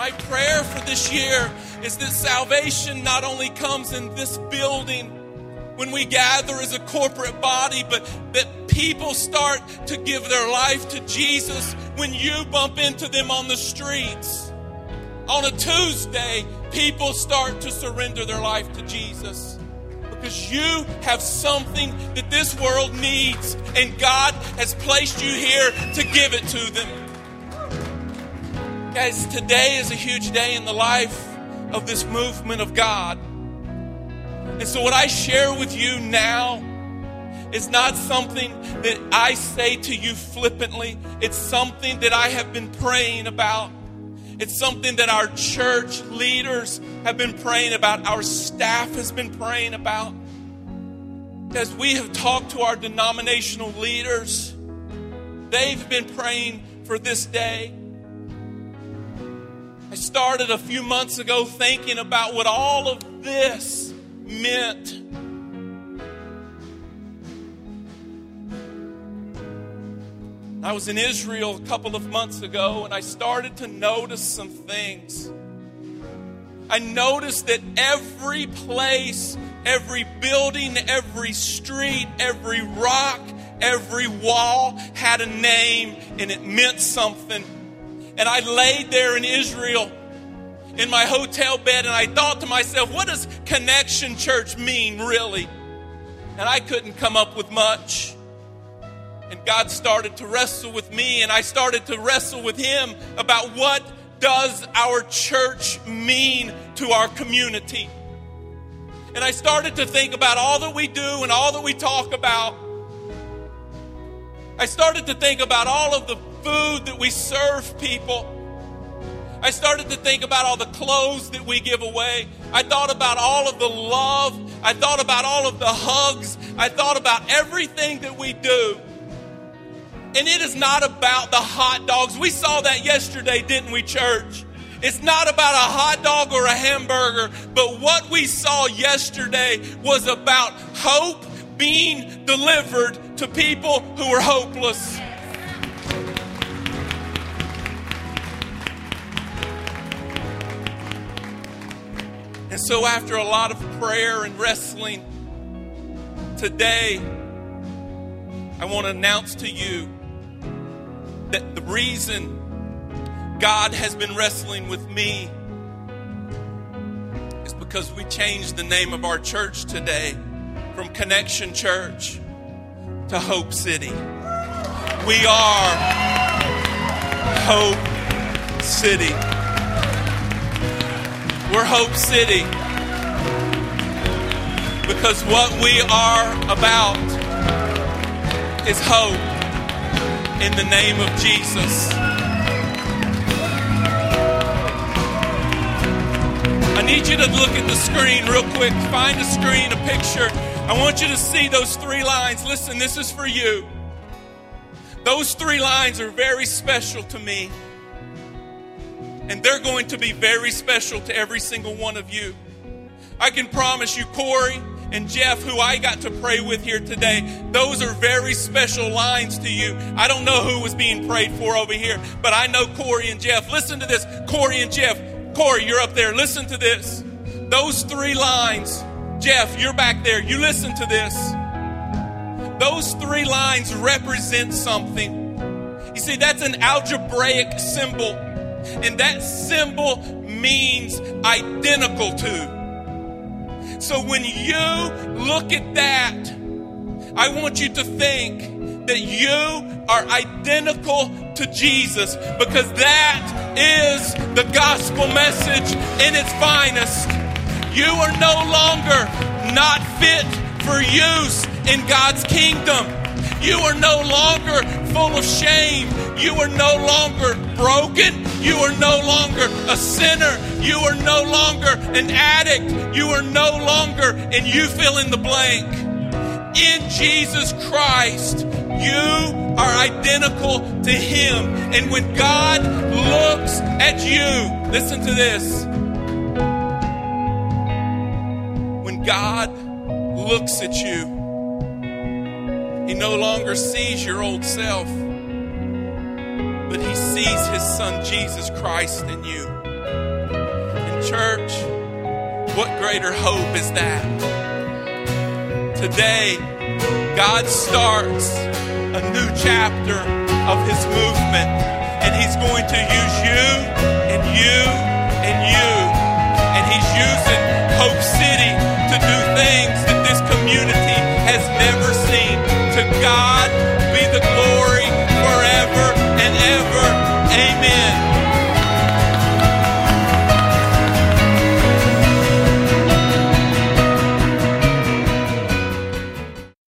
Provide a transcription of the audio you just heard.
My prayer for this year is that salvation not only comes in this building when we gather as a corporate body, but that people start to give their life to Jesus when you bump into them on the streets. On a Tuesday, people start to surrender their life to Jesus because you have something that this world needs, and God has placed you here to give it to them. Guys, today is a huge day in the life of this movement of God. And so, what I share with you now is not something that I say to you flippantly, it's something that I have been praying about. It's something that our church leaders have been praying about, our staff has been praying about. As we have talked to our denominational leaders, they've been praying for this day. I started a few months ago thinking about what all of this meant. I was in Israel a couple of months ago and I started to notice some things. I noticed that every place, every building, every street, every rock, every wall had a name and it meant something. And I laid there in Israel in my hotel bed and I thought to myself, what does Connection Church mean really? And I couldn't come up with much. And God started to wrestle with me and I started to wrestle with him about what does our church mean to our community? And I started to think about all that we do and all that we talk about. I started to think about all of the food that we serve people. I started to think about all the clothes that we give away. I thought about all of the love. I thought about all of the hugs. I thought about everything that we do. And it is not about the hot dogs. We saw that yesterday, didn't we, church? It's not about a hot dog or a hamburger, but what we saw yesterday was about hope being delivered to people who were hopeless. And so, after a lot of prayer and wrestling, today I want to announce to you that the reason God has been wrestling with me is because we changed the name of our church today from Connection Church to Hope City. We are Hope City. We're Hope City because what we are about is hope in the name of Jesus. I need you to look at the screen real quick. Find a screen, a picture. I want you to see those three lines. Listen, this is for you. Those three lines are very special to me. And they're going to be very special to every single one of you. I can promise you, Corey and Jeff, who I got to pray with here today, those are very special lines to you. I don't know who was being prayed for over here, but I know Corey and Jeff. Listen to this. Corey and Jeff. Corey, you're up there. Listen to this. Those three lines. Jeff, you're back there. You listen to this. Those three lines represent something. You see, that's an algebraic symbol. And that symbol means identical to. So when you look at that, I want you to think that you are identical to Jesus because that is the gospel message in its finest. You are no longer not fit for use in God's kingdom. You are no longer full of shame. You are no longer broken. You are no longer a sinner. You are no longer an addict. You are no longer, and you fill in the blank. In Jesus Christ, you are identical to Him. And when God looks at you, listen to this. God looks at you, he no longer sees your old self, but he sees his son Jesus Christ in you. In church, what greater hope is that? Today, God starts a new chapter of His movement, and He's going to use you and you and you to do things